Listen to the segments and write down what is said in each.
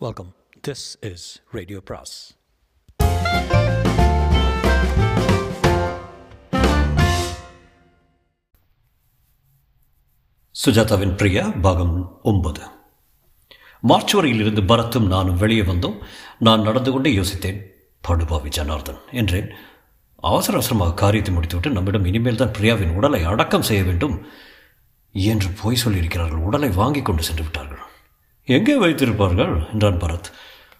Welcome this is radio பிராஸ் சுஜாதாவின் பிரியா பாகம் ஒன்பது. மார்ச் இருந்து பரத்தும் நானும் வெளியே வந்தோம். நான் நடந்து கொண்டே யோசித்தேன் படுபாவி ஜனார்தன் என்றேன். அவசர அவசரமாக காரியத்தை முடித்துவிட்டு நம்மிடம் இனிமேல் தான் பிரியாவின் உடலை அடக்கம் செய்ய வேண்டும் என்று பொய் சொல்லியிருக்கிறார்கள். உடலை வாங்கி கொண்டு சென்று விட்டார்கள். எங்கே வைத்திருப்பார்கள் என்றான் பரத்.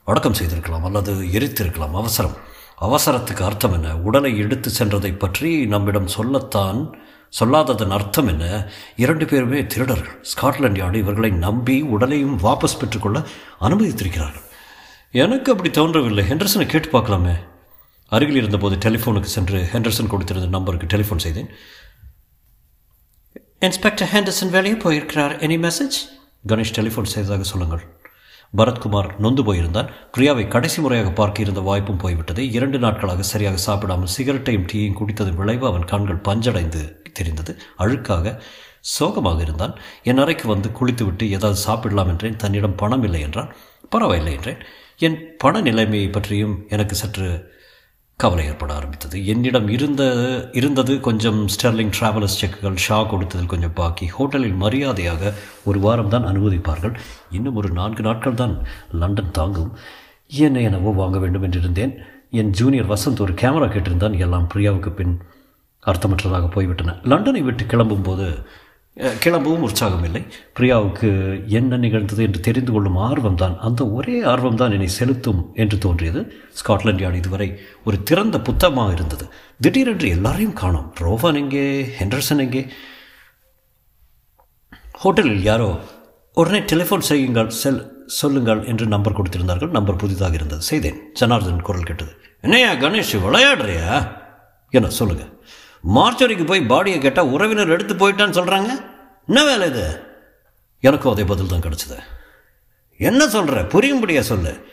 அடக்கம் செய்திருக்கலாம் அல்லது எரித்திருக்கலாம். அவசரம். அவசரத்துக்கு அர்த்தம் என்ன? உடலை எடுத்து சென்றதை பற்றி நம்மிடம் சொல்லத்தான் சொல்லாததன் அர்த்தம் என்ன? இரண்டு பேருமே திருடர்கள். ஸ்காட்லாண்ட் யார்டு இவர்களை நம்பி உடலையும் வாபஸ் பெற்றுக்கொள்ள அனுமதித்திருக்கிறார்கள். எனக்கு அப்படி தோன்றவில்லை. ஹெண்டர்சனை கேட்டு பார்க்கலாமே. அருகில் இருந்தபோது டெலிஃபோனுக்கு சென்று ஹெண்டர்சன் கொடுத்திருந்த நம்பருக்கு டெலிஃபோன் செய்தேன். இன்ஸ்பெக்டர் ஹேண்டர்சன் வெளியே போயிருக்கிறார். எனி மெசேஜ் கணேஷ் டெலிஃபோன் செய்ததாக சொல்லுங்கள். பரத்குமார் நொந்து போயிருந்தான் பிரியாவை கடைசி முறையாக பார்க்க இருந்த வாய்ப்பும் போய்விட்டது இரண்டு நாட்களாக சரியாக சாப்பிடாமல் சிகரெட்டையும் டீயையும் குடித்ததன் விளைவு அவன் கண்கள் பஞ்சடைந்து தெரிந்தது. அழுக்காக சோகமாக இருந்தான் என் அறைக்கு வந்து குளித்துவிட்டு ஏதாவது சாப்பிடலாம் என்றேன். தன்னிடம் பணம் இல்லை என்றான். பரவாயில்லை என்றேன். என் பண நிலைமையை பற்றியும் எனக்கு சற்று கவலை ஏற்பட ஆரம்பித்தது. என்னிடம் இருந்த இருந்தது கொஞ்சம் ஸ்டெர்லிங் டிராவலர்ஸ் செக்குகள் ஷா கொடுத்ததில் கொஞ்சம் பாக்கி. ஹோட்டலில் மரியாதையாக ஒரு வாரம் தான் அனுமதிப்பார்கள். இன்னும் ஒரு நான்கு நாட்கள் தான் லண்டன் தாங்கும். என்ன எனவோ வாங்க வேண்டும் என்றிருந்தேன். என் ஜூனியர் வசந்த் ஒரு கேமரா கேட்டிருந்தான். எல்லாம் பிரியாவுக்கு பின் அர்த்தமற்றதாக போய்விட்டன. லண்டனை விட்டு கிளம்பும்போது கிளம்பவும் உற்சாகம் இல்லை. பிரியாவுக்கு என்ன நிகழ்ந்தது என்று தெரிந்து கொள்ளும் ஆர்வம்தான் அந்த ஒரே ஆர்வம்தான் என்னை செலுத்தும் என்று தோன்றியது. ஸ்காட்லாண்ட் யார்டு இதுவரை ஒரு திறந்த புத்தகமாக இருந்தது. திடீரென்று எல்லாரையும் காணோம். ரோவான் எங்கே? ஹெண்டர்சன் எங்கே? ஹோட்டலில் யாரோ? உடனே டெலிஃபோன் செய்யுங்கள் செல் சொல்லுங்கள் என்று நம்பர் கொடுத்திருந்தார்கள். நம்பர் புதிதாக இருந்தது. செய்தேன். ஜனார்தன் குரல் கேட்டது. என்னையா கணேஷ் விளையாடுறியா? என்ன சொல்லுங்கள் மார்ச்சரிக்கு போய் பாடியை கேட்டால் உறவினர் எடுத்து போயிட்டான்னு சொல்கிறாங்க என்ன வேலை இது? எனக்கும் அதே பதில் தான் கிடச்சிது. என்ன சொல்கிற புரியும்படியா சொல்லு.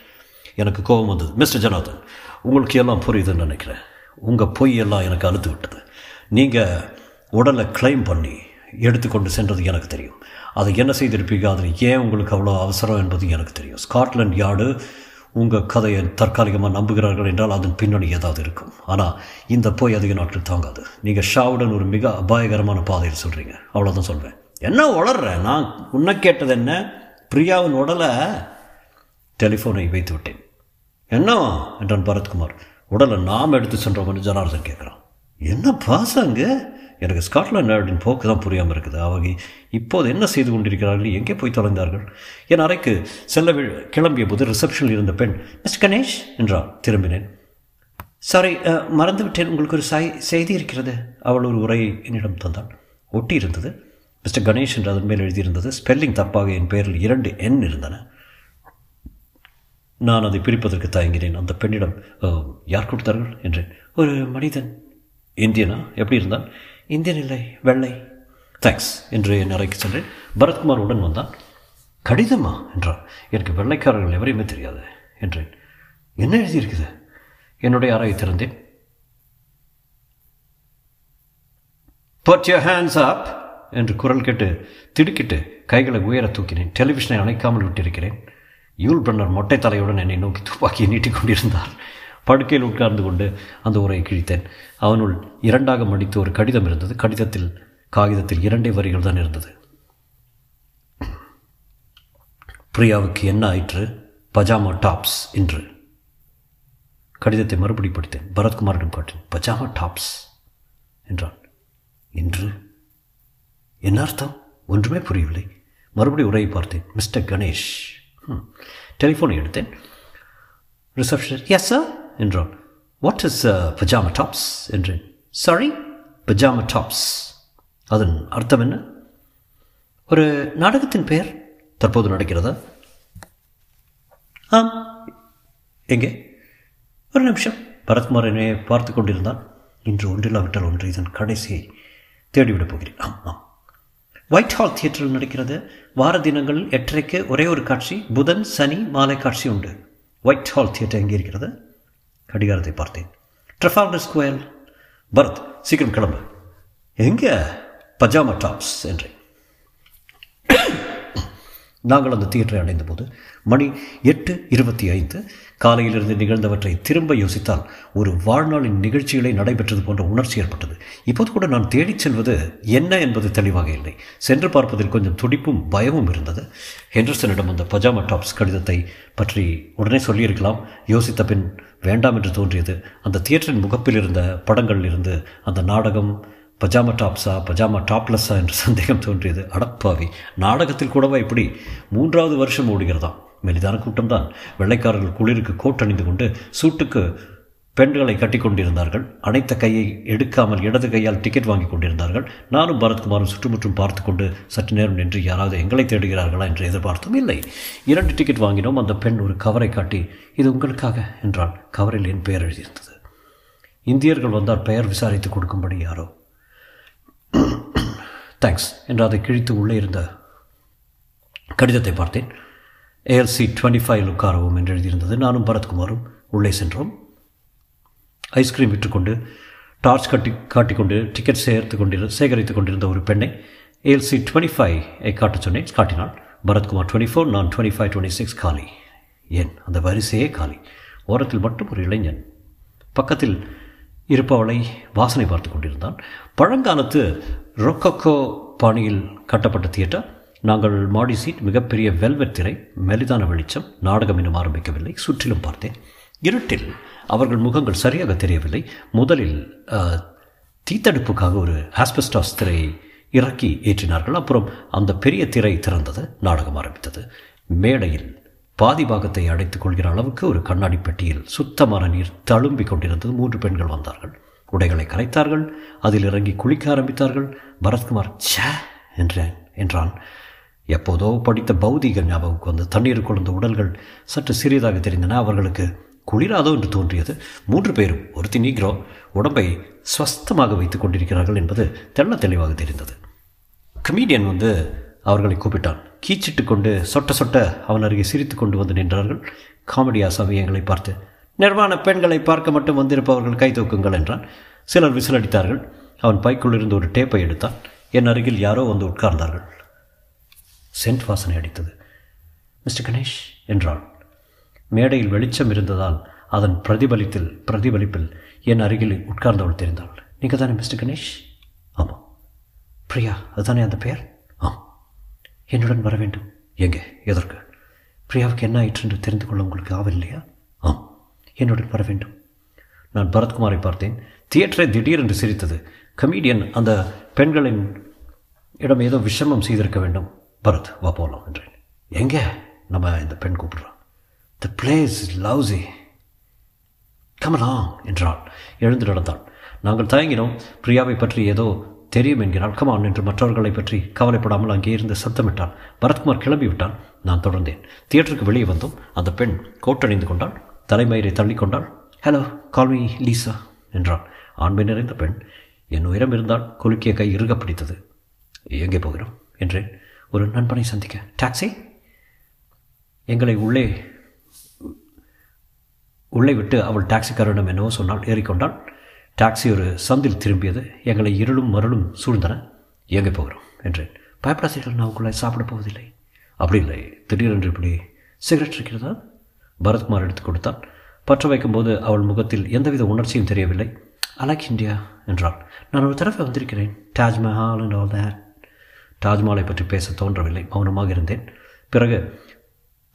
எனக்கு கோபம் வந்தது. மிஸ்டர் ஜனாதன் உங்களுக்கு எல்லாம் புரியுதுன்னு நினைக்கிறேன். உங்கள் பொய் எல்லாம் எனக்கு அழுத்து விட்டது. நீங்கள் உடலை கிளைம் பண்ணி எடுத்துக்கொண்டு சென்றது எனக்கு தெரியும். அதை என்ன செய்திருப்பீங்க? அதில் ஏன் உங்களுக்கு அவ்வளோ அவசரம் என்பது எனக்கு தெரியும். ஸ்காட்லாண்ட் யார்டு உங்கள் கதையை தற்காலிகமாக நம்புகிறார்கள் என்றால் அதன் பின்னணி ஏதாவது இருக்கும். ஆனால் இந்த போய் அதிக நாட்கள் தாங்காது. நீங்கள் ஷாவுடன் ஒரு மிக அபாயகரமான பாதையில் சொல்கிறீங்க அவ்வளோதான் சொல்வேன் என்ன உளர்ற? நான் உன்னை கேட்டது என்ன? பிரியாவின் உடலை டெலிஃபோனை வைத்து விட்டேன். என்னவா என்றான் பரத்குமார். உடலை நாம் எடுத்து சென்றோம்னு ஜனார்தன் கேட்குறான். என்ன பாசங்க எனக்கு ஸ்காட்லாண்ட் நாட்டின் போக்கு தான் புரியாமல் இருக்குது. அவங்க இப்போது என்ன செய்து கொண்டிருக்கிறார்கள்? எங்கே போய் தொலைந்தார்கள்? என் அறைக்கு செல்ல கிளம்பிய போது ரிசப்ஷனில் இருந்த பெண் மிஸ்டர் கணேஷ் என்றார் திரும்பினேன். சாரி மறந்துவிட்டேன். உங்களுக்கு ஒரு சாய் செய்தி இருக்கிறது. அவள் ஒரு உரையை என்னிடம் தந்தாள். ஒட்டி இருந்தது. மிஸ்டர் கணேஷ் என்று அதன் மேல் எழுதியிருந்தது. ஸ்பெல்லிங் தப்பாக என் பெயரில் இரண்டு எண் இருந்தன. நான் அதை பிரிப்பதற்கு தயங்கினேன். அந்த பெண்ணிடம் யார் கொடுத்தார்கள்? என்றேன். ஒரு மனிதன். இந்தியனா? எப்படி இருந்தான்? இந்தியன் இல்லை வெள்ளை. தேங்க்ஸ் என்று என் அறைக்கு சென்றேன். பரத்குமார் உடன் வந்தான். கடிதமா? என்றான் எனக்கு வெள்ளைக்காரர்கள் எவரையுமே தெரியாது என்றேன். என்ன எழுதியிருக்குது என்னுடைய அறையை திறந்தேன். Put your hands up என்று குரல் கேட்டு திடுக்கிட்டு கைகளை உயர தூக்கினேன். டெலிவிஷனை அணைக்காமல் விட்டிருக்கிறேன். யூல் பிரன்னர் மொட்டை தலையுடன் என்னை நோக்கி துப்பாக்கியை நீட்டிக் கொண்டிருந்தார். படுக்கையில் உட்கார்ந்து கொண்டு அந்த உரையை கிழித்தேன். அவனுள் இரண்டாக மடித்து ஒரு கடிதம் இருந்தது. கடிதத்தில் காகிதத்தில் இரண்டே வரிகள் தான் இருந்தது. பிரியாவுக்கு என்ன ஆயிற்று? பஜாமா டாப்ஸ் என்று. கடிதத்தை மறுபடி படித்தேன். பரத்குமாரிடம் காட்டினேன். பஜாமா டாப்ஸ் என்றான். இன்று என்ன அர்த்தம்? ஒன்றுமே புரியவில்லை. மறுபடி உரையை பார்த்தேன். மிஸ்டர் கணேஷ். ம். டெலிஃபோனை எடுத்தேன். ரிசப்ஷன் எஸ் சார் என்றான். வாட் இஸ் பஜாமா டாப்ஸ் என்றேன். சாரி பஜாமா டாப்ஸ் அதன் அர்த்தம் என்ன? ஒரு நாடகத்தின் பெயர் தற்போது நடக்கிறதா? ஆம். எங்கே? ஒரு நிமிஷம். பரத்குமார் என்னை பார்த்து கொண்டிருந்தான். இன்று ஒன்றில்லாவிட்டால் ஒன்று இதன் கடைசியை தேடிவிடப் போகிறேன். ஆம் ஆம். ஒயிட் ஹால் தியேட்டரில் நடக்கிறது. வார தினங்களில் எட்டரைக்கு ஒரே ஒரு காட்சி புதன் சனி மாலை காட்சி உண்டு. ஒயிட் ஹால் தியேட்டர் எங்கே இருக்கிறது? கடிகாரத்தை பார்த்தேன். ட்ரஃபால்டர் ஸ்கொயர் பரத் சீக்கிரம் கிளம்பு. எங்கே? பஜாமா டாப்ஸ் என்றேன். நாங்கள் அந்த தியேட்டரை அடைந்தபோது மணி எட்டு இருபத்தி ஐந்து காலையிலிருந்து நிகழ்ந்தவற்றை திரும்ப யோசித்தால் ஒரு வாழ்நாளின் நிகழ்ச்சிகளை நடைபெற்றது போன்ற உணர்ச்சி ஏற்பட்டது. இப்போது கூட நான் தேடிச் செல்வது என்ன என்பது தெளிவாக இல்லை. சென்று பார்ப்பதில் கொஞ்சம் துடிப்பும் பயமும் இருந்தது. ஹெண்டர்சனிடம் அந்த பஜாமா டாப்ஸ் கடிதத்தை பற்றி உடனே சொல்லியிருக்கலாம். யோசித்த பின் வேண்டாம் என்று தோன்றியது. அந்த தியேட்டரின் முகப்பில் இருந்த படங்களில் இருந்து அந்த நாடகம் பஜாமா டாப்ஸா பஜாமா டாப்லெஸ்ஸா என்று சந்தேகம் தோன்றியது. அடப்பாவி. நாடகத்தில் கூடவா இப்படி? மூன்றாவது வருஷம் ஓடுகிறதாம். மெலிதான கூட்டம்தான். வெள்ளைக்காரர்கள் குளிருக்கு கோட் அணிந்து கொண்டு சூட்டுக்கு பெண்களை கட்டி கொண்டிருந்தார்கள். அனைத்த கையை எடுக்காமல் இடது கையால் டிக்கெட் வாங்கி கொண்டிருந்தார்கள். நானும் பரத்குமாரும் சுற்றுமுற்றும் பார்த்து கொண்டு சற்று நேரம் நின்று யாராவது எங்களை தேடுகிறார்களா என்று எதிர்பார்த்தும் இல்லை. இரண்டு டிக்கெட் வாங்கினோம். அந்த பெண் ஒரு கவரை காட்டி இது உங்களுக்காக என்றால் கவரில் என் பெயர் எழுதியிருந்தது. இந்தியர்கள் வந்தால் பெயர் விசாரித்து கொடுக்கும்படி யாரோ தேங்க்ஸ் என்று அதை கிழித்து உள்ளே இருந்த கடிதத்தை பார்த்தேன். ஏஎல்சி டுவெண்ட்டி ஃபைவ் உட்காரவும் என்று எழுதியிருந்தது. நானும் பரத்குமாரும் உள்ளே சென்றோம். ஐஸ்கிரீம் விற்றுக்கொண்டு டார்ச் கட்டி காட்டிக்கொண்டு டிக்கெட் சேர்த்து கொண்டிரு சேகரித்து கொண்டிருந்த ஒரு பெண்ணை ஏஎல்சி டுவெண்ட்டி ஃபைவ் ஐ காட்ட சொன்னேன். காட்டினாள் பரத்குமார் டுவெண்ட்டி ஃபோர் நான் டுவெண்ட்டி ஃபைவ் டுவெண்ட்டி சிக்ஸ் காலி. ஏன்? அந்த வரிசையே காலி. ஓரத்தில் மட்டும் ஒரு இளைஞன். பக்கத்தில் இருப்பவளை வாசனை பார்த்து கொண்டிருந்தான். பழங்காலத்து ரொக்கோக்கோ பாணியில் கட்டப்பட்ட தியேட்டர். நாங்கள் மாடி சீட் மிகப்பெரிய வெல்வெட் திரை மெலிதான வெளிச்சம் நாடகம் இன்னும் ஆரம்பிக்கவில்லை. சுற்றிலும் பார்த்தேன். இருட்டில் அவர்கள் முகங்கள் சரியாக தெரியவில்லை. முதலில் தீத்தடுப்புக்காக ஒரு ஆஸ்பெஸ்டாஸ் திரையை இறக்கி ஏற்றினார்கள். அப்புறம் அந்த பெரிய திரை திறந்தது. நாடகம் ஆரம்பித்தது. மேடையில் பாதி பாகத்தை அடைத்துக் கொள்கிற அளவுக்கு ஒரு கண்ணாடி பெட்டியில் சுத்தமான நீர் தழும்பிக் கொண்டிருந்தது. மூன்று பெண்கள் வந்தார்கள். உடைகளை கரைத்தார்கள். அதில் இறங்கி குளிக்க ஆரம்பித்தார்கள். பரத்குமார் சே என்றேன். என்றான். எப்போதோ படித்த பௌதீக ஞாபகம் வந்து தண்ணீருக்குள் அந்த உடல்கள் சற்று சிறியதாக தெரிந்தன. அவர்களுக்கு குளிராதோ என்று தோன்றியது. மூன்று பேரும் ஒருத்தி நீக்ரோ உடம்பை ஸ்வஸ்தமாக வைத்துக் கொண்டிருக்கிறார்கள் என்பது தெள்ள தெளிவாக தெரிந்தது. கமீடியன் வந்து அவர்களை கூப்பிட்டான். கீச்சிட்டு கொண்டு சொட்ட சொட்ட அவன் அருகே சிரித்து கொண்டு வந்து நின்றார்கள். காமெடி ஆசாமி எங்களை பார்த்து நிர்வாண பெண்களை பார்க்க மட்டும் வந்திருப்பவர்கள் கை தூக்குங்கள் என்றான். சிலர் விசிலடித்தார்கள். அவன் பைக்குள்ளிருந்து ஒரு டேப்பை எடுத்தான். என் அருகில் யாரோ வந்து உட்கார்ந்தார்கள். சென்ட் வாசனை அடித்தது. மிஸ்டர் கணேஷ் என்றாள் மேடையில் வெளிச்சம் இருந்ததால் அதன் பிரதிபலித்தில் பிரதிபலிப்பில் என் அருகில் உட்கார்ந்தவள் தெரிந்தாள். நீங்கள் தானே மிஸ்டர் கணேஷ்? ஆமாம். பிரியா அதுதானே அந்த பெயர்? என்னுடன் வர வேண்டும். எங்கே? எதற்கு? பிரியாவுக்கு என்ன ஆயிற்று என்று தெரிந்து கொள்ள உங்களுக்கு ஆவல் இல்லையா? ஆம். என்னுடன் வர வேண்டும். நான் பரத்குமாரை பார்த்தேன். தியேட்டரை திடீரென்று சிரித்தது. கமீடியன் அந்த பெண்களின் இடம் ஏதோ விஷமம் செய்திருக்க வேண்டும். பரத் வா போகலாம் என்றேன். எங்கே? நம்ம இந்த பெண் கூப்பிடுறான். த பிளேஸ் லவ்ஸி கமலாம் என்றாள். எழுந்து நடந்தாள் நாங்கள் தயங்கினோம். பிரியாவை பற்றி ஏதோ தெரியும் என்கிறாள் கமான் என்று மற்றவர்களை பற்றி கவலைப்படாமல் அங்கே இருந்து சத்தமிட்டான் பரத்குமார் கிளம்பிவிட்டான். நான் தொடர்ந்தேன். தியேட்டருக்கு வெளியே வந்தோம். அந்த பெண் கோட்டணிந்து கொண்டாள். தலைமயிரை தள்ளிக்கொண்டாள் ஹலோ கால்மி லீசா என்றாள். ஆண்மை நிறைந்த பெண். என் உயரம் இருந்தால் குலுக்கிய கை இறுக பிடித்தது. எங்கே போகிறோம்? என்றேன். ஒரு நண்பனை சந்திக்க. டாக்ஸி எங்களை உள்ளே உள்ளே விட்டு அவள் டாக்ஸிக்காரரிடம் என்னவோ சொன்னால் ஏறிக்கொண்டாள். டாக்ஸி ஒரு சந்தில் திரும்பியது. எங்களை இருளும் மருளும் சூழ்ந்தன. எங்கே போகிறோம் என்றேன். பயப்படாதீர்கள் நான் உங்களை சாப்பிட போவதில்லை. அப்படி இல்லை. திடீரென்று இப்படி சிகரெட் இருக்கிறதா? பரத்குமார் எடுத்து கொடுத்தான். பற்ற வைக்கும்போது அவள் முகத்தில் எந்தவித உணர்ச்சியும் தெரியவில்லை. I இந்தியா என்றாள். நான் ஒரு தடவை வந்திருக்கிறேன். Taj Mahal and all that. தாஜ்மஹாலை பற்றி பேச தோன்றவில்லை. மௌனமாக இருந்தேன். பிறகு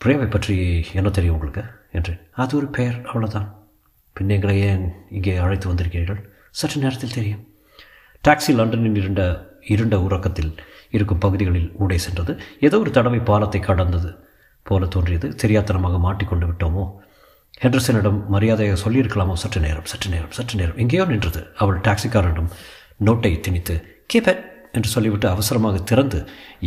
பிரேமை பற்றி என்ன தெரியும் உங்களுக்கு? என்றேன். அது ஒரு பெயர் அவ்வளோதான் பின் எங்களை ஏன் இங்கே அழைத்து வந்திருக்கிறீர்கள்? சற்று நேரத்தில் தெரியும். டாக்ஸி லண்டனின் இருண்ட இருண்ட உறக்கத்தில் இருக்கும் பகுதிகளில் ஊடே சென்றது. ஏதோ ஒரு தடவை பாலத்தை கடந்தது போல தோன்றியது. தெரியாத்தனமாக மாட்டிக்கொண்டு விட்டோமோ? ஹெண்டர்சனிடம் மரியாதையாக சொல்லியிருக்கலாமோ? சற்று நேரம் சற்று நேரம் சற்று நேரம். எங்கேயோ நின்றது. அவள் டாக்ஸிக்காரனிடம் நோட்டை திணித்து கீப்பட் என்று சொல்லிவிட்டு அவசரமாக திறந்து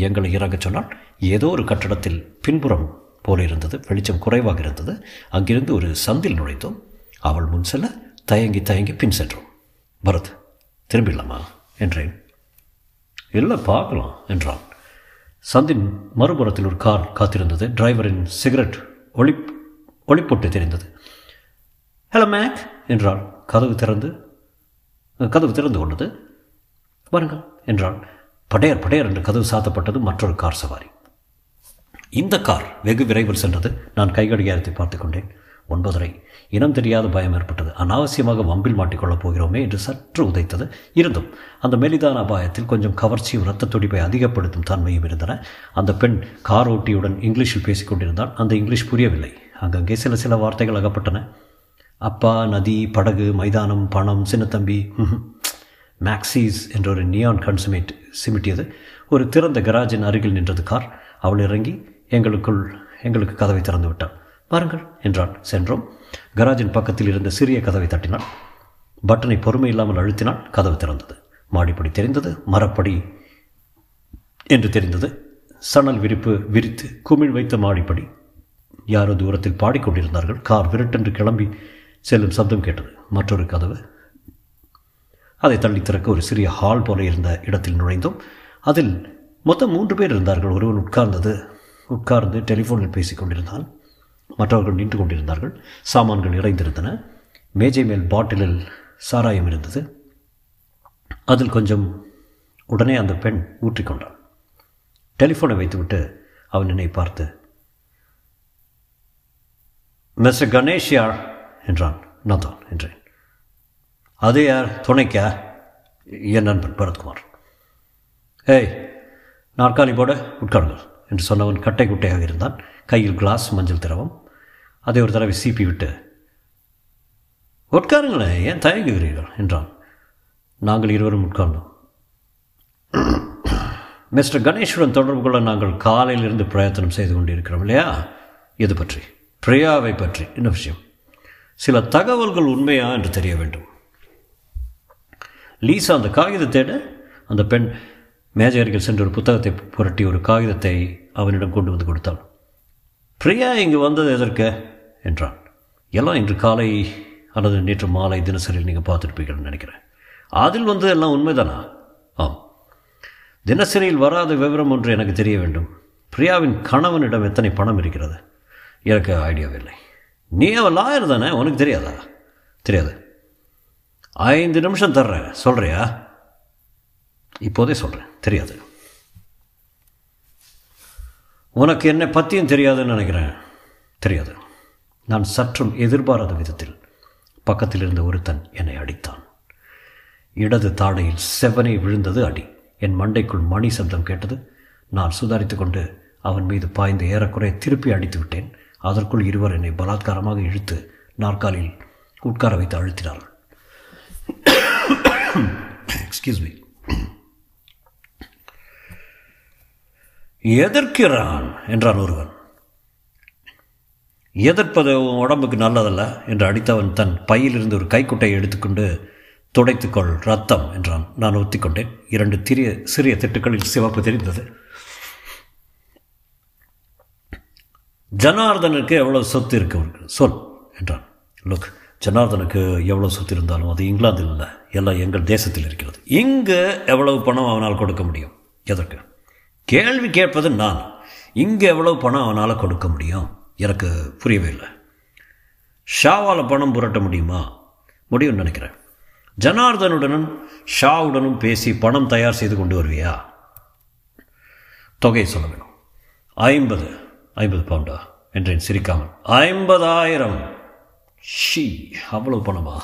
எங்களை இறங்கச் சொன்னால் ஏதோ ஒரு கட்டடத்தில் பின்புறம் போல இருந்தது. வெளிச்சம் குறைவாக இருந்தது. அங்கிருந்து ஒரு சந்தில் நுழைந்தோம். அவள் முன் செல்ல தயங்கி தயங்கி பின் சென்றோம். பரத் திரும்பிடலாமா? என்றேன். இல்லை பார்க்கலாம் என்றான். சந்தின் மறுபுறத்தில் ஒரு கார் காத்திருந்தது. டிரைவரின் சிகரெட் ஒளி ஒளிப்பொட்டு தெரிந்தது. ஹலோ மேக் என்றாள். கதவு திறந்து கதவு திறந்து கொண்டது. வாருங்கள் என்றாள். படையர் படையர் என்று கதவு சாத்தப்பட்டது மற்றொரு கார் சவாரி. இந்த கார் வெகு விரைவில் சென்றது. நான் கைகடிகாரத்தை பார்த்து கொண்டேன். ஒன்பதரை. இனம் தெரியாத பயம் ஏற்பட்டது. அனாவசியமாக வம்பில் மாட்டிக்கொள்ளப் போகிறோமே என்று சற்று உதைத்தது இருந்தும் அந்த மெலிதான அபாயத்தில் கொஞ்சம் கவர்ச்சியும் இரத்த துடிப்பை அதிகப்படுத்தும் தன்மையும் இருந்தன. அந்த பெண் கார் ஓட்டியுடன் இங்கிலீஷில் பேசிக் கொண்டிருந்தால் அந்த இங்கிலீஷ் புரியவில்லை. அங்கங்கே சில சில வார்த்தைகள் அகப்பட்டன. அப்பா நதி படகு மைதானம் பணம் சின்னத்தம்பி மேக்ஸீஸ் என்ற ஒரு நியான் கன்சுமேட் சிமிட்டியது. ஒரு திறந்த கராஜின் அருகில் நின்றது கார். அவள் இறங்கி எங்களுக்குள் எங்களுக்கு கதவை திறந்து விட்டாள். வாருங்கள் என்றான். சென்றோம். கராஜின் பக்கத்தில் இருந்த சிறிய கதவை தட்டினாள் பட்டனை பொறுமை இல்லாமல் அழுத்தினாள் கதவு திறந்தது. மாடிப்படி தெரிந்தது. மரப்படி என்று தெரிந்தது. சணல் விரிப்பு விரித்து குமிழ் வைத்த மாடிப்படி. யாரோ தூரத்தில் பாடிக்கொண்டிருந்தார்கள். கார் விரட்டென்று கிளம்பி செல்லும் சப்தம் கேட்டது. மற்றொரு கதவு. அதை தள்ளி திறக்க ஒரு சிறிய ஹால் போல இருந்த இடத்தில் நுழைந்தோம். அதில் மொத்தம் மூன்று பேர் இருந்தார்கள். ஒருவன் உட்கார்ந்தது. உட்கார்ந்து டெலிஃபோனில் பேசிக் கொண்டிருந்தான். மற்றவர்கள் நின்று கொண்டிருந்தார்கள். சாமான்கள் இறைந்திருந்தன மேஜை மேல் பாட்டிலில் சாராயம் இருந்தது. அதில் கொஞ்சம் உடனே அந்த பெண் ஊற்றிக்கொண்டாள். டெலிஃபோனை வைத்துவிட்டு அவன் என்னை பார்த்து மிஸ்டர் கணேஷ் யார்? என்றான். நான் தான் என்றேன். அது யார்? துணைக்கா? என் நண்பன் பரத்குமார். ஏய் நாற்காலி போட உட்காருங்கள் என்று சொன்னவன் கட்டை குட்டையாக இருந்தான். கையில் கிளாஸ் மஞ்சள் திரவம். அதை ஒரு தடவை சீப்பி விட்டு உட்காருங்களேன் ஏன் தயங்குகிறீர்கள்? என்றான். நாங்கள் இருவரும் உட்கார்ந்தோம். மிஸ்டர் கணேஷுடன் தொடர்பு கொள்ள நாங்கள் காலையிலிருந்து பிரயத்தனம் செய்து கொண்டிருக்கிறோம் இல்லையா? இது பற்றி? பிரியாவை பற்றி. என்ன விஷயம்? சில தகவல்கள் உண்மையா என்று தெரிய வேண்டும். லீசா அந்த காகிதத்தேட அந்த பெண் மேஜை அருகில் சென்று ஒரு புத்தகத்தை புரட்டி ஒரு காகிதத்தை அவனிடம் கொண்டு வந்து கொடுத்தாள். பிரியா இங்கு வந்தது எதற்கு? என்றான். எல்லாம் இன்று காலை அல்லது நேற்று மாலை தினசரியில் நீங்கள் பார்த்துருப்பீங்கன்னு நினைக்கிறேன். அதில் வந்து எல்லாம் உண்மைதானா? ஆம். தினசரியில் வராத விவரம் ஒன்று எனக்கு தெரிய வேண்டும். பிரியாவின் கணவனிடம் எத்தனை பணம் இருக்கிறது? எனக்கு ஐடியாவில்லை நீ அவன் லாயர் தானே? உனக்கு தெரியாதா? தெரியாது. ஐந்து நிமிஷம் தர்றேன். சொல்கிறியா இப்போதே சொல்கிறேன் தெரியாது. உனக்கு என்னை பற்றியும் தெரியாதுன்னு நினைக்கிறேன். தெரியாது. நான் சற்றும் எதிர்பாராத விதத்தில் பக்கத்தில் இருந்த ஒருத்தன் என்னை அடித்தான். இடது தாடையில் செவனை விழுந்தது அடி. என் மண்டைக்குள் மணி சப்தம் கேட்டது. நான் சுதாரித்து கொண்டு அவன் மீது பாய்ந்து ஏறக்குறைய திருப்பி அடித்து விட்டேன். அதற்குள் இருவர் என்னை பலாத்காரமாக இழுத்து நாற்காலில் உட்கார வைத்து அழுத்தினார்கள். எக்ஸ்கியூஸ் மீ எதிர்க்கிறான் என்றான் ஒருவன். எதிர்ப்பது உன் உடம்புக்கு நல்லதல்ல? என்று அடித்தவன் தன் பையிலிருந்து ஒரு கைக்குட்டையை எடுத்துக்கொண்டு துடைத்துக்கொள் ரத்தம் என்றான். நான் ஒத்திக்கொண்டேன். இரண்டு திரிய சிறிய திட்டுக்களில் சிவப்பு தெரிந்தது. ஜனார்தனுக்கு எவ்வளோ சொத்து இருக்கு சொல் என்றான். லுக் ஜனார்தனுக்கு எவ்வளோ சொத்து இருந்தாலும் அது இங்கிலாந்தில் இல்லை எல்லாம் எங்கள் தேசத்தில் இருக்கிறது. இங்கு எவ்வளவு பணம் அவனால் கொடுக்க முடியும்? எதற்கு? கேள்வி கேட்பது நான். இங்கே எவ்வளவு பணம் அவனால் கொடுக்க முடியும்? எனக்கு புரியவே இல்லை. ஷாவால் பணம் புரட்ட முடியுமா? முடியும்னு நினைக்கிறேன். ஜனார்தனுடனும் ஷாவுடனும் பேசி பணம் தயார் செய்து கொண்டு வருவியா? தொகையை சொல்ல வேணும். ஐம்பது ஐம்பது பவுண்டா? என்றேன் சிரிக்காமல். ஐம்பதாயிரம்! ஷீ அவ்வளவு பணமா?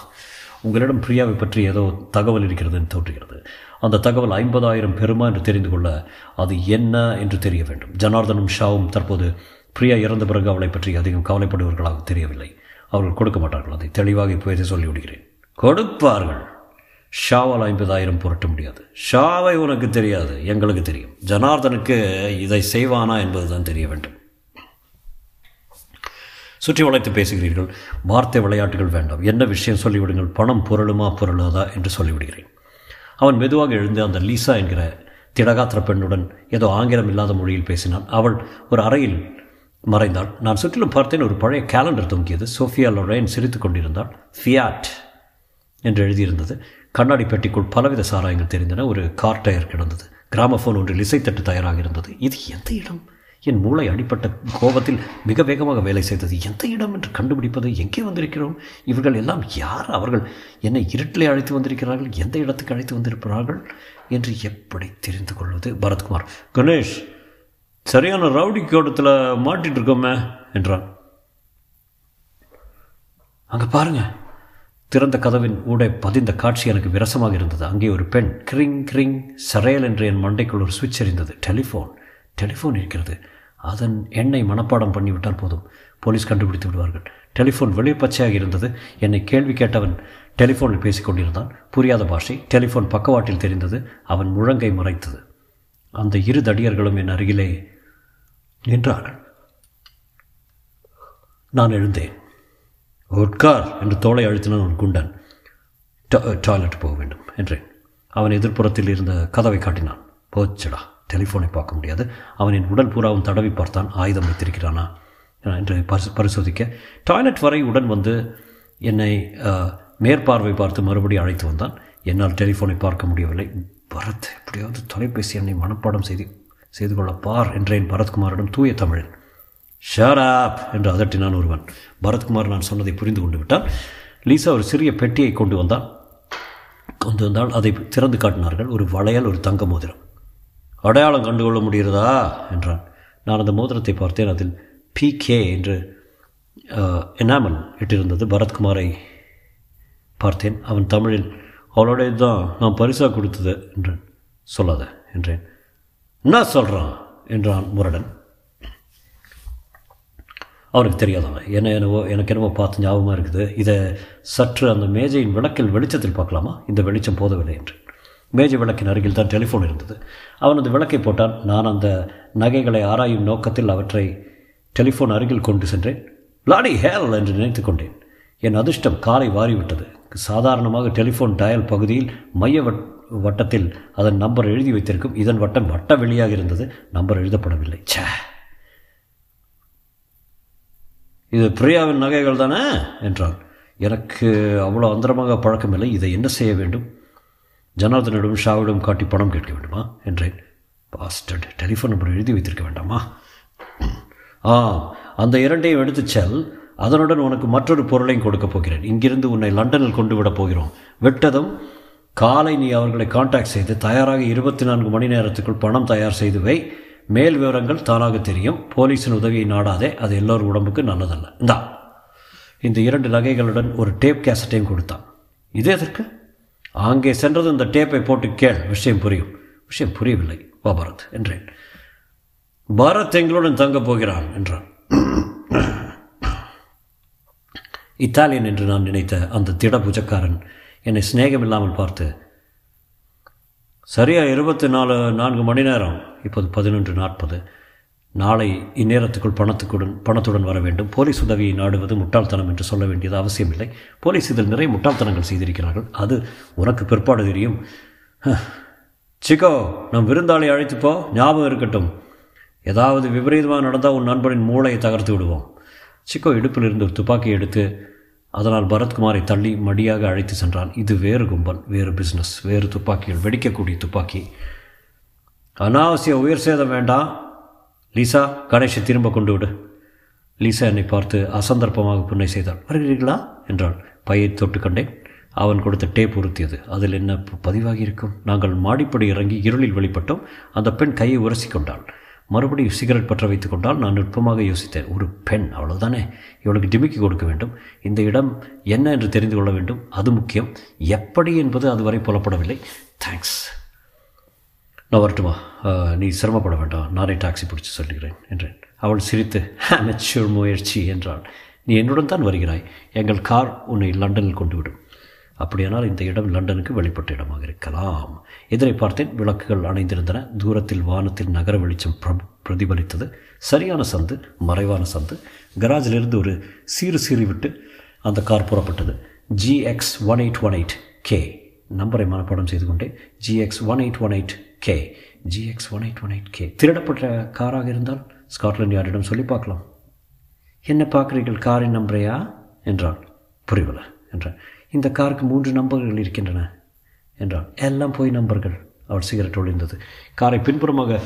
உங்களிடம் பிரியாவை பற்றி ஏதோ தகவல் இருக்கிறதுன்னு தோன்றுகிறது. அந்த தகவல் ஐம்பதாயிரம் பெருமா என்று தெரிந்து கொள்ள அது என்ன என்று தெரிய வேண்டும். ஜனார்தனும் ஷாவும் தற்போது பிரியா இறந்த பிறகு அவளை பற்றி அதிகம் கவலைப்படுவர்களாக தெரியவில்லை. அவர்கள் கொடுக்க மாட்டார்கள். அதை தெளிவாக இப்போதே சொல்லிவிடுகிறேன். கொடுப்பார்கள். ஷாவால் ஐம்பதாயிரம் புரட்ட முடியாது. ஷாவை உனக்கு தெரியாது. எங்களுக்கு தெரியும். ஜனார்தனுக்கு இதை செய்வானா என்பதுதான் தெரிய வேண்டும். சுற்றி வளைத்து பேசுகிறீர்கள். வார்த்தை விளையாட்டுகள் வேண்டாம். என்ன விஷயம் சொல்லிவிடுங்கள். பணம் பொருளுமா பொருளாதா என்று சொல்லிவிடுகிறேன். அவன் மெதுவாக எழுந்து அந்த லீசா என்கிற திடகாத்திர பெண்ணுடன் ஏதோ ஆங்கிலம் இல்லாத மொழியில் பேசினான். அவள் ஒரு அறையில் மறைந்தாள். நான் சுற்றிலும் பார்த்தேன் ஒரு பழைய கேலண்டர் தொங்கியது. சோஃபியா லொரேன் சிரித்து கொண்டிருந்தாள். ஃபியாட் என்று எழுதியிருந்தது. கண்ணாடி பெட்டிக்குள் பலவித சாராயங்கள் தெரிந்தன. ஒரு கார் டயர் கிடந்தது. கிராமஃபோன் ஒன்றில் இசைத்தட்டு தயாராக இருந்தது. இது எந்த இடம்? என் மூளை அடிப்பட்ட கோபத்தில் மிக வேகமாக வேலை செய்தது. எந்த இடம் என்று கண்டுபிடிப்பது? எங்கே வந்திருக்கிறோம்? இவர்கள் எல்லாம் யார்? அவர்கள் என்னை இருட்டிலே அழைத்து வந்திருக்கிறார்கள். எந்த இடத்துக்கு அழைத்து வந்திருக்கிறார்கள் என்று எப்படி தெரிந்து கொள்வது? பரத்குமார் கணேஷ் சரியான ரவுடி கோட்டத்தில் மாட்டிட்டு இருக்கோமே என்றான். அங்கே பாருங்க. திறந்த கதவின் ஊடே பதிந்த காட்சி எனக்கு விரசமாக இருந்தது. அங்கே ஒரு பெண் கிரிங் கிரிங் சரையல் என்று என் மண்டைக்குள் ஒரு சுவிட்ச் எறிந்தது டெலிஃபோன். டெலிஃபோன் இருக்கிறது. அதன் எண்ணை மனப்பாடம் பண்ணிவிட்டால் போதும். போலீஸ் கண்டுபிடித்து விடுவார்கள். டெலிஃபோன் வெளிப்பச்சையாக இருந்தது. என்னை கேள்வி கேட்டவன் டெலிஃபோனில் பேசிக்கொண்டிருந்தான் புரியாத பாஷை. டெலிஃபோன் பக்கவாட்டில் தெரிந்தது. அவன் முழங்கை மறைத்தது. அந்த இரு தடியர்களும் என் அருகிலே நின்றார்கள். நான் எழுந்தேன். உட்கார் என்று தோலை அழுத்தினான் ஒரு குண்டன். டாய்லெட் போக வேண்டும் என்றேன். அவன் எதிர்ப்புறத்தில் இருந்த கதவை காட்டினான். போச்சடா டெலிஃபோனை பார்க்க முடியாது. அவன் என் உடல் பூராவும் தடவி பார்த்தான். ஆயுதம் வைத்திருக்கிறானா? என்று பரிசு பரிசோதிக்க. டாய்லெட் வரை உடன் வந்து என்னை மேற்பார்வை பார்த்து மறுபடியும் அழைத்து வந்தான். என்னால் டெலிஃபோனை பார்க்க முடியவில்லை. பரத் எப்படியாவது தொலைபேசி என்னை மனப்பாடம் செய்து செய்து கொள்ள பார் என்றேன் பரத்குமாரிடம் தூய தமிழன் ஷராப் என்று அதட்டினான் ஒருவன். பரத்குமார் நான் சொன்னதை புரிந்து கொண்டு விட்டான். லீசா ஒரு சிறிய பெட்டியை கொண்டு வந்தான். கொண்டு வந்தால் அதை திறந்து காட்டினார்கள். ஒரு வளையல் ஒரு தங்க மோதிரம். அடையாளம் கண்டுகொள்ள முடிகிறதா? என்றான். நான் அந்த மோதிரத்தை பார்த்தேன். அதில் பி கே என்று எனாமல் இட்டிருந்தது. பரத்குமாரை பார்த்தேன். அவன் தமிழில் அவளோடைய தான் நான் பரிசாக கொடுத்தது என்றான். சொல்லாத என்றேன். என்ன சொல்கிறான் என்றான் முரடன். அவனுக்கு தெரியாதவன் என்ன என்னவோ எனக்கு என்னவோ பார்த்து ஞாபகமாக இருக்குது. இதை சற்று அந்த மேஜையின் விளக்கில் வெளிச்சத்தில் பார்க்கலாமா? இந்த வெளிச்சம் போதவில்லை என்று. மேஜை விளக்கின் அருகில் தான் டெலிஃபோன் இருந்தது. அவன் அந்த விளக்கை போட்டான். நான் அந்த நகைகளை ஆராயும் நோக்கத்தில் அவற்றை டெலிஃபோன் அருகில் கொண்டு சென்றேன். லாடி ஹேல் என்று நினைத்து கொண்டேன். என் அதிர்ஷ்டம் காலை வாரிவிட்டது. சாதாரணமாக டெலிஃபோன் டயல் பகுதியில் மையவட் வட்டத்தில் அதன் நம்பர் எழுதி வைத்திருக்கும். இதன் வட்டம் வட்ட வெளியாக இருந்தது. நம்பர் எழுதப்படவில்லை. சே இது பிரியாவின் நகைகள் தானே? என்றான் எனக்கு அவ்வளோ அந்தரமாக பழக்கமில்லை. இதை என்ன செய்ய வேண்டும்? ஜனார்தனிடம் ஷாவிடம் காட்டி பணம் கேட்க வேண்டுமா? என்றேன். பாஸ்டர்ட் டெலிஃபோன் நம்பர் எழுதி வைத்திருக்க வேண்டாமா? ஆ அந்த இரண்டையும் எடுத்து செல். அதனுடன் உனக்கு மற்றொரு பொருளையும் கொடுக்கப் போகிறேன். இங்கிருந்து உன்னை லண்டனில் கொண்டு விடப் போகிறோம். வெட்டதும் காலை நீ அவர்களை காண்டாக்ட் செய்து தயாராக இருபத்தி நான்கு மணி நேரத்துக்குள் பணம் தயார் செய்து வை மேல் விவரங்கள் தானாக தெரியும். போலீஸின் உதவியை நாடாதே. அது எல்லோரும் உடம்புக்கு நல்லதல்ல. இந்தா. இந்த இரண்டு நகைகளுடன் ஒரு டேப் கேசட்டையும் கொடுத்தான். இது எதற்கு? அங்கே சென்றது இந்த டேப்பை போட்டு கேள். விஷயம் புரியும். விஷயம் புரியவில்லை. வா பரத் என்றேன். பரத் எங்களுடன் தங்கப் போகிறான் என்றான். இத்தாலியன் என்று நான் நினைத்த அந்த திட என்னை என்னை சிநேகமில்லாமல் பார்த்து சரியா இருபத்தி நாலு நான்கு மணி நேரம் இப்போது பதினொன்று நாற்பது. நாளை இந்நேரத்துக்குள் பணத்துக்குடன் பணத்துடன் வர வேண்டும். போலீஸ் உதவியை நாடுவது முட்டாள்தனம் என்று சொல்ல வேண்டியது அவசியமில்லை. போலீஸ் இதில் நிறைய முட்டாள்தனங்கள் செய்திருக்கிறார்கள். அது உனக்கு பிற்பாடு தெரியும். சிக்கோ நம் விருந்தாளி அழைத்துப்போ ஞாபகம் இருக்கட்டும். ஏதாவது விபரீதமாக நடந்தால் உன் நண்பனின் மூளையை தகர்த்து விடுவோம். சிக்கோ இடுப்பில் இருந்து ஒரு துப்பாக்கி எடுத்து அதனால் பரத்குமாரை தள்ளி மடியாக அழைத்து சென்றான். இது வேறு கும்பல் வேறு பிஸ்னஸ் வேறு துப்பாக்கிகள் வெடிக்கக்கூடிய துப்பாக்கி. அனாவசிய உயிர் சேதம் வேண்டாம். லீசா கணேஷை திரும்ப கொண்டு விடு. லீசா என்னை பார்த்து அசந்தர்ப்பமாக புன்னை செய்தாள். வருகிறீர்களா? என்றாள். பையை தொட்டு கண்டேன். அவன் கொடுத்த டேப் உறுத்தியது. அதில் என்ன பதிவாகி இருக்கும் நாங்கள் மாடிப்படி இறங்கி இருளில் வெளிப்பட்டோம். அந்த பெண் கையை உரசி கொண்டாள். மறுபடியும் சிகரெட் பற்ற வைத்து கொண்டால் நான் நுட்பமாக யோசித்தேன். ஒரு பெண் அவ்வளவுதானே? இவளுக்கு டிமிக்கி கொடுக்க வேண்டும். இந்த இடம் என்ன என்று தெரிந்து கொள்ள வேண்டும். அது முக்கியம். எப்படி என்பது அதுவரை புலப்படவில்லை. தேங்க்ஸ் நான் வரட்டுமா? நீ சிரமப்பட வேண்டாம். நானே டாக்ஸி பிடிச்சி சொல்லுகிறேன் என்றேன். அவள் சிரித்து அமெச்சூர் முயற்சி என்றாள். நீ என்னுடன் தான் வருகிறாய். எங்கள் கார் உன்னை லண்டனில் கொண்டு விடும் அப்படியானால் இந்த இடம் லண்டனுக்கு வெளிப்பட்ட இடமாக இருக்கலாம். எதிரை பார்த்தேன். விளக்குகள் அணைந்திருந்தன. தூரத்தில் வானத்தில் நகர வெளிச்சம் பிரதிபலித்தது. சரியான சந்து மறைவான சந்து. கராஜிலிருந்து ஒரு சீறு சீறி விட்டு அந்த கார் புறப்பட்டது. GX one eight one eight K நம்பரை மனப்பாடம் செய்து கொண்டே GX one eight one eight K GX one eight one eight K திருடப்பட்ட காராக இருந்தால் ஸ்காட்லாண்ட் யாரிடம் சொல்லி பார்க்கலாம். என்ன பார்க்குறீர்கள் காரின் நம்பரையா? என்றான். புரியவில்லை என்றான். இந்த காருக்கு மூன்று நம்பர்கள் இருக்கின்றன என்றாள் எல்லாம் போய் நம்பர்கள். அவள் சிகரெட் ஒளிந்தது. காரை பின்புறமாக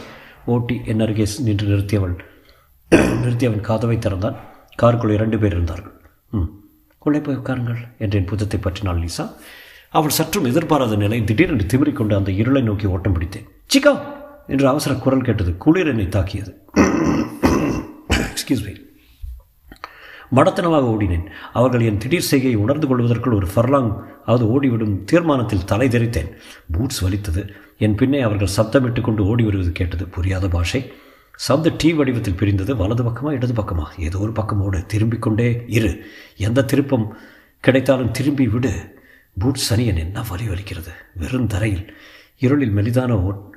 ஓட்டி என் அருகே நின்று நிறுத்தியவள் நிறுத்தியவன் காதவை திறந்தான். காருக்குள் இரண்டு பேர் இருந்தார்கள். ம். உள்ளே போய் உட்காருங்கள் என்றேன் புத்தத்தை பற்றினாள் லீசா. அவள் சற்றும் எதிர்பாராத நிலை திடீரென்று திமிரிக்கொண்டு அந்த இருளை நோக்கி ஓட்டம் பிடித்தேன். சிக்கா என்று அவசர குரல் கேட்டது. குளிர் என்னை தாக்கியது. எக்ஸ்கியூஸ் மீ மடத்தனமாக ஓடினேன். அவர்கள் என் திடீர் செய்கையை உணர்ந்து கொள்வதற்குள் ஒரு ஃபர்லாங் அது ஓடிவிடும் தீர்மானத்தில் தலை தெரித்தேன் பூட்ஸ் வலித்தது. என் பின்னே அவர்கள் சப்தமிட்டு கொண்டு ஓடி வருவது கேட்டது. புரியாத பாஷை. சப்த டீ வடிவத்தில் பிரிந்தது. வலது பக்கமா இடது பக்கமா? ஏதோ ஒரு பக்கம் ஓடு திரும்பிக் கொண்டே இரு. எந்த திருப்பம் கிடைத்தாலும் திரும்பி விடு. பூட் சனியன் என்ன வலி வலிக்கிறது? வெறும் தரையில். இருளில் மெலிதான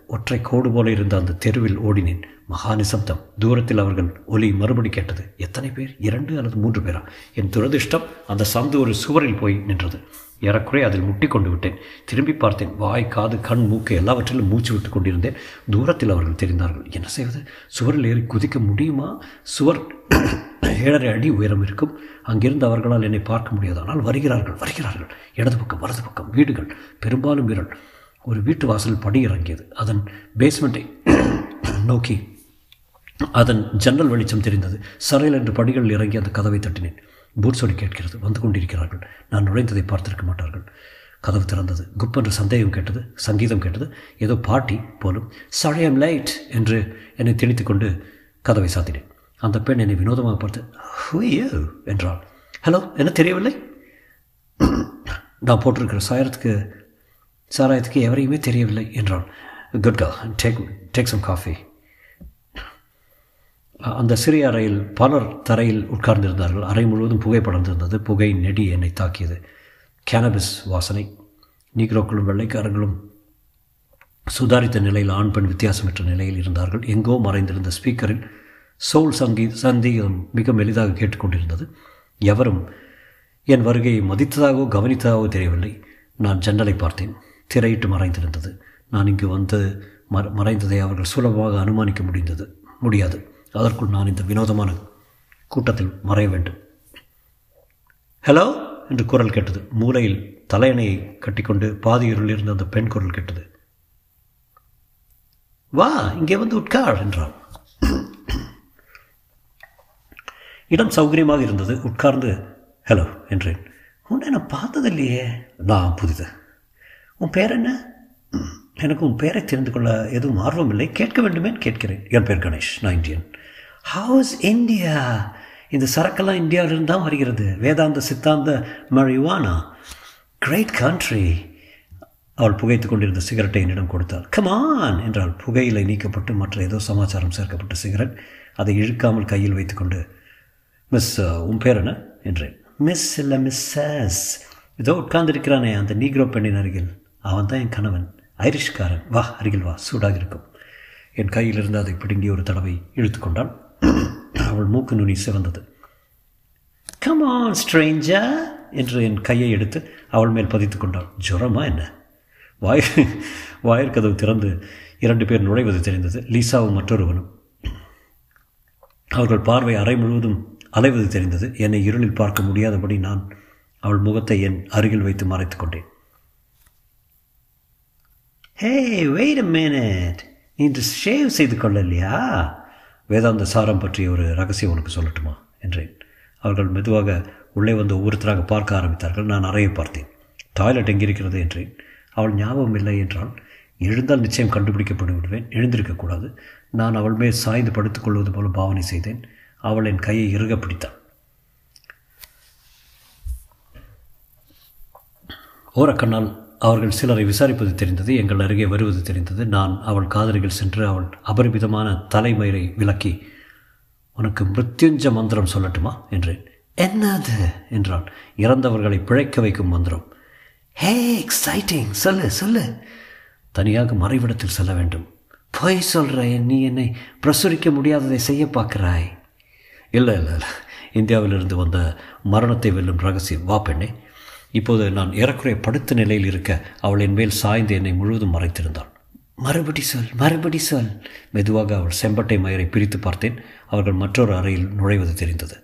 ஒற்றை கோடு போல இருந்த அந்த தெருவில் ஓடினேன். மகா நிசப்தம். தூரத்தில் அவர்கள் ஒலி மறுபடி கேட்டது எத்தனை பேர்? இரண்டு அல்லது மூன்று பேரா? என் துரதிர்ஷ்டம் அந்த சந்து ஒரு சுவரில் போய் நின்றது. ஏறக்குறைய அதில் முட்டி கொண்டு விட்டேன். திரும்பி பார்த்தேன் வாய் காது கண் மூக்கு எல்லாவற்றிலும் மூச்சு விட்டு கொண்டிருந்தேன். தூரத்தில் அவர்கள் தெரிந்தார்கள் என்ன செய்வது? சுவரில் ஏறி குதிக்க முடியுமா? சுவர் ஏழரை அடி உயரம் இருக்கும். அங்கிருந்து அவர்களால் என்னை பார்க்க முடியாது. ஆனால் வருகிறார்கள் வருகிறார்கள். இடது பக்கம் வலது பக்கம் வீடுகள் பெரும்பாலும் வீரர்கள் ஒரு வீட்டு வாசல் படி இறங்கியது. அதன் பேஸ்மெண்ட்டை நோக்கி அதன் ஜன்னல் வெளிச்சம் தெரிந்தது. சரையில் என்று படிகளில் இறங்கி அந்த கதவை தட்டினேன். பூட்ஸோடி கேட்கிறது. வந்து கொண்டிருக்கிறார்கள். நான் நுழைந்ததை பார்த்திருக்க மாட்டார்கள். கதவு திறந்தது. குப் என்று சந்தேகம் கேட்டது. சங்கீதம் கேட்டது. ஏதோ பாட்டி போலும் சழையம் லைட் என்று என்னை திணித்து கொண்டு கதவை சாத்தினேன். அந்த பெண் என்னை வினோதமாக பார்த்து ஹூயோ என்றாள். ஹலோ என்ன தெரியவில்லை? நான் போட்டிருக்கிற சாயத்துக்கு சாராயத்துக்கு எவரையுமே தெரியவில்லை என்றாள் குட் கா டேக் டேக் சம் காஃபி அந்த சிறிய அறையில் பலர் தரையில் உட்கார்ந்திருந்தார்கள். அறை முழுவதும் புகை படர்ந்திருந்தது. புகை நெடி என்னை தாக்கியது. கேனபிஸ் வாசனை. நீக்ரோக்களும் வெள்ளைக்காரங்களும் சுதாரித்த நிலையில் ஆண் பெண் வித்தியாசமற்ற நிலையில் இருந்தார்கள். எங்கோ மறைந்திருந்த ஸ்பீக்கரில் சோல் சங்கீ சந்தீகம் மிக மெலிதாக கேட்டுக்கொண்டிருந்தது. எவரும் என் வருகையை மதித்ததாகவோ கவனித்ததாகவோ தெரியவில்லை. நான் ஜன்னலை பார்த்தேன். திரையிட்டு மறைந்திருந்தது. நான் இங்கு வந்து மற மறைந்ததை அவர்கள் சுலபமாக அனுமானிக்க முடிந்தது முடியாது. அதற்குள் நான் இந்த வினோதமான கூட்டத்தில் மறைய வேண்டும். ஹலோ? என்று குரல் கேட்டது. மூலையில் தலையணையை கட்டிக்கொண்டு பாதியூரில் இருந்த அந்த பெண் குரல் கேட்டது. வா இங்கே வந்து உட்கார் என்றான். இடம் சௌகரியமாக இருந்தது. உட்கார்ந்து ஹலோ என்றேன். உன்னை நான் பார்த்ததில்லையே. நான் புதிது? உன் பேர் என்ன? எனக்கு உன் பேரை தெரிந்து கொள்ள எதுவும் ஆர்வம் இல்லை கேட்க வேண்டுமே கேட்கிறேன். என் பேர் கணேஷ் நான் இந்தியன். ஹவுஸ் இந்தியா இந்த சரக்கெல்லாம் இந்தியாவிலிருந்து தான் வருகிறது. வேதாந்த சித்தாந்த மரிவானா கிரேட் கண்ட்ரி அவள் புகைத்து கொண்டிருந்த சிகரெட்டை என்னிடம் கொடுத்தாள். கமான் என்றால் புகையிலை நீக்கப்பட்டு மற்ற ஏதோ சமாச்சாரம் சேர்க்கப்பட்ட சிகரெட். அதை இழுக்காமல் கையில் வைத்துக்கொண்டு மிஸ் uh, உன் பேர் என்ன? என்றேன். மிஸ் இல்லை மிஸ்ஸஸ் ஏதோ உட்கார்ந்திருக்கிறானே அந்த நீக்ரோ பெண்ணின் அருகில். அவன் தான் என் கணவன். ஐரிஷ்காரன். வா அருகில் வா சூடாக இருக்கும் என் கையில் இருந்து அதை பிடுங்கி ஒரு தடவை இழுத்து கொண்டான் அவள் மூக்கு நுனி சிவந்தது. கமான் ஸ்ட்ரேஞ்சா என்று என் கையை எடுத்து அவள் மேல் பதித்து கொண்டாள். ஜுரமா என்ன? வாய் வாயிற்கதவு திறந்து இரண்டு பேர் நுழைவது தெரிந்தது. லீசாவும் மற்றொருவனும். அவர்கள் பார்வை அறை முழுவதும் அலைவது தெரிந்தது. என்னை இருளில் பார்க்க முடியாதபடி நான் அவள் முகத்தை என் அருகில் வைத்து மறைத்து கொண்டேன். ஹே வெயிட் அ மினிட் நீ இன்று ஷேவ் செய்து கொள்ளலையா? வேதாந்த சாரம் பற்றிய ஒரு ரகசியம் உனக்கு சொல்லட்டுமா? என்றேன். அவர்கள் மெதுவாக உள்ளே வந்து ஒவ்வொருத்தராக பார்க்க ஆரம்பித்தார்கள். நான் அறையை பார்த்தேன். டாய்லெட் எங்கிருக்கிறது? என்றேன். அவள் ஞாபகம் இல்லை என்றால் எழுந்தால் நிச்சயம் கண்டுபிடிக்கப்பட்டு விடுவேன். எழுந்திருக்கக்கூடாது நான் அவள் மேல் சாய்ந்து படுத்துக்கொள்வது போல பாவனை செய்தேன். அவள் என் கையை இறுக பிடித்தாள் ஓரக்கண்ணால் அவர்கள் சிலரை விசாரிப்பது தெரிந்தது எங்கள் அருகே வருவது தெரிந்தது. நான் அவள் காதலிகள் சென்று அவள் அபரிமிதமான தலைமயிரை விலக்கி உனக்கு மிருத்யுஞ்ச மந்திரம் சொல்லட்டுமா? என்றேன் என்னது? என்றாள். இறந்தவர்களை பிழைக்க வைக்கும் மந்திரம். Hey exciting! சொல்லு சொல்லு. தனியாக மறைவிடத்தில் செல்ல வேண்டும். பொய் சொல்கிற நீ என்னை பிரசுரிக்க முடியாததை செய்ய பார்க்கிறாய். இல்லை இல்லை இல்லை. இந்தியாவிலிருந்து வந்த மரணத்தை வெல்லும் ரகசியம். வா பெண்ணே. இப்போது நான் ஏறக்குறைய படுத்த நிலையில் இருக்க அவள் என் மேல் சாய்ந்து என்னை முழுவதும் மறைத்திருந்தாள் மறுபடி சொல் மறுபடி சொல் மெதுவாக அவள் செம்பட்டை மயரை பிரித்து பார்த்தேன். அவர்கள் மற்றொரு அறையில் நுழைவது தெரிந்தது.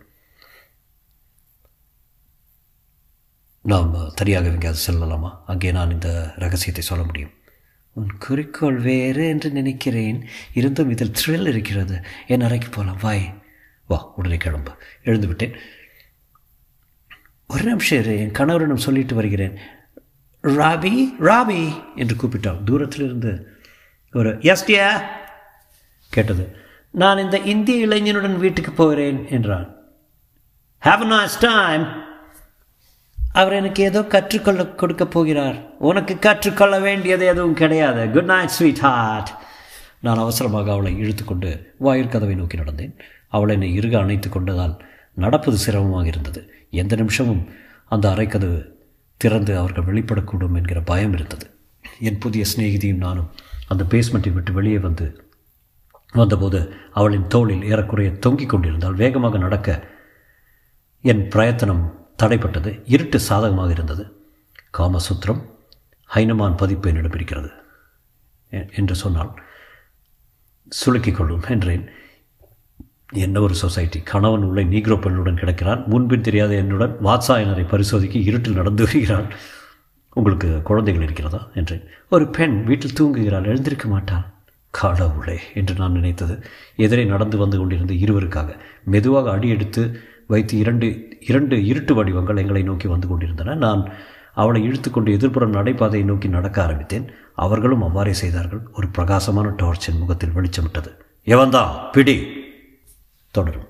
நாம் தனியாக எங்கேயாவது செல்லலாமா? அங்கே நான் இந்த ரகசியத்தை சொல்ல முடியும். உன் குறிக்கோள் வேறு என்று நினைக்கிறேன். இருந்தும் இதில் த்ரில் இருக்கிறது. என் அறைக்கு போகலாம் வாய். வா உடனே கிளம்பு. எழுந்துவிட்டேன் ஒரு நிமிஷம் இரு என் கணவரிடம் சொல்லிட்டு வருகிறேன். ராபி ராபி என்று கூப்பிட்டாள். தூரத்திலிருந்து ஒரு எஸ்டியா கேட்டது. நான் இந்த இந்திய இளைஞனுடன் வீட்டுக்கு போகிறேன் என்றான். ஹாவ் நாஸ் டைம் அவர் எனக்கு ஏதோ கற்றுக்கொள்ள கொடுக்க போகிறார். உனக்கு கற்றுக்கொள்ள வேண்டியது எதுவும் கிடையாது. குட் நைட் ஸ்வீட் ஹார்ட் நான் அவசரமாக அவளை இழுத்துக்கொண்டு வாயிற்கதவை நோக்கி நடந்தேன். அவளை என்னை இறுக அணைத்து கொண்டதால் நடப்பது சிரமமாக இருந்தது. எந்த நிமிஷமும் அந்த அறைக்கதவு திறந்து அவர்கள் வெளிப்படக்கூடும் என்கிற பயம் இருந்தது. என் புதிய சிநேகிதியும் நானும் அந்த பேஸ்மெண்ட்டை விட்டு வெளியே வந்து வந்தபோது அவளின் தோளில் ஏறக்குறைய தொங்கிக் கொண்டிருந்தால் வேகமாக நடக்க என் பிரயத்தனம் தடைப்பட்டது. இருட்டு சாதகமாக இருந்தது. காமசூத்திரம் ஹைனமான் பதிப்பு என்னிடம் இருக்கிறது. என்று சொன்னால் சுளுக்கிக் கொள்ளும் என்றேன். என்ன ஒரு சொசைட்டி கணவன் உள்ளே நீக்ரோ பெண்ணுடன் கிடக்கிறான். முன்பின் தெரியாத என்னுடன் வாத்சாயனரை பரிசோதிக்க இருட்டில் நடந்து வருகிறான். உங்களுக்கு குழந்தைகள் இருக்கிறதா? என்றேன். ஒரு பெண் வீட்டில் தூங்குகிறாள். எழுந்திருக்க மாட்டாள். கடவுளே என்று நான் நினைத்தது. எதிரே நடந்து வந்து கொண்டிருந்த இருவருக்காக மெதுவாக அடி எடுத்து வைத்து இரண்டு இரண்டு இருட்டு வடிவங்கள் எங்களை நோக்கி வந்து கொண்டிருந்தன. நான் அவளை இழுத்துக்கொண்டு எதிர்ப்புறம் நடைபாதையை நோக்கி நடக்க ஆரம்பித்தேன். அவர்களும் அவ்வாறே செய்தார்கள். ஒரு பிரகாசமான டார்ச்சின் முகத்தில் வெளிச்சமிட்டது. எவன்தான் பிடி! തുടരും